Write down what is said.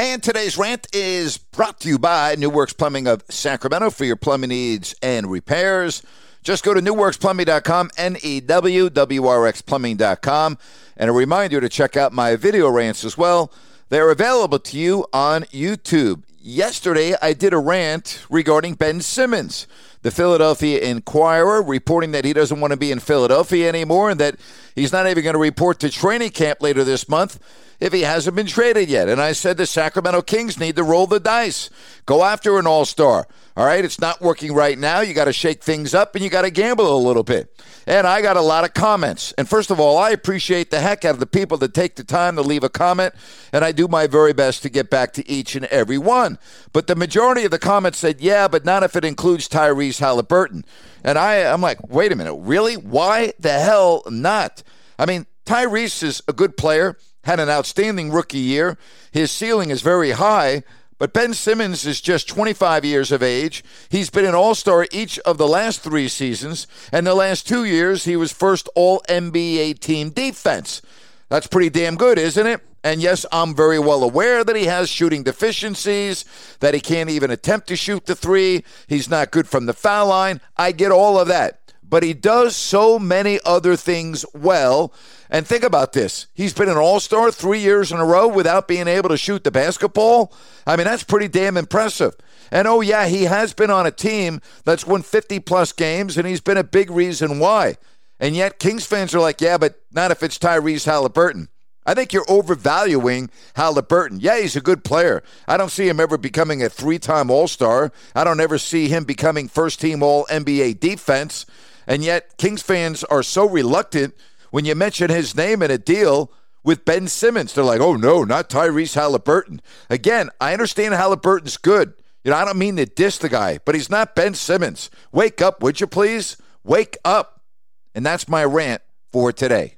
And today's rant is brought to you by New Works Plumbing of Sacramento for your plumbing needs and repairs. Just go to newworksplumbing.com, N-E-W-W-R-X-plumbing.com. And a reminder to check out my video rants as well. They're available to you on YouTube. Yesterday, I did a rant regarding Ben Simmons, the Philadelphia Inquirer, reporting that he doesn't want to be in Philadelphia anymore and that he's not even going to report to training camp later this month if he hasn't been traded yet. And I said the Sacramento Kings need to roll the dice, go after an all star. All right, it's not working right now. You got to shake things up and you got to gamble a little bit. And I got a lot of comments. And first of all, I appreciate the heck out of the people that take the time to leave a comment, and I do my very best to get back to each and every one. But the majority of the comments said, yeah, but not if it includes Tyrese Halliburton. And I, I'm like, wait a minute, really? Why the hell not? I mean, Tyrese is a good player, had an outstanding rookie year. His ceiling is very high, but Ben Simmons is just 25 years of age. He's been an all star each of the last three seasons, and the last two years, he was first all NBA team defense. That's pretty damn good, isn't it? And yes, I'm very well aware that he has shooting deficiencies, that he can't even attempt to shoot the three. He's not good from the foul line. I get all of that. But he does so many other things well. And think about this. He's been an all star three years in a row without being able to shoot the basketball. I mean, that's pretty damn impressive. And oh, yeah, he has been on a team that's won 50 plus games, and he's been a big reason why. And yet, Kings fans are like, yeah, but not if it's Tyrese Halliburton. I think you're overvaluing Halliburton. Yeah, he's a good player. I don't see him ever becoming a three time All Star. I don't ever see him becoming first team All NBA defense. And yet, Kings fans are so reluctant when you mention his name in a deal with Ben Simmons. They're like, oh, no, not Tyrese Halliburton. Again, I understand Halliburton's good. You know, I don't mean to diss the guy, but he's not Ben Simmons. Wake up, would you please? Wake up. And that's my rant for today.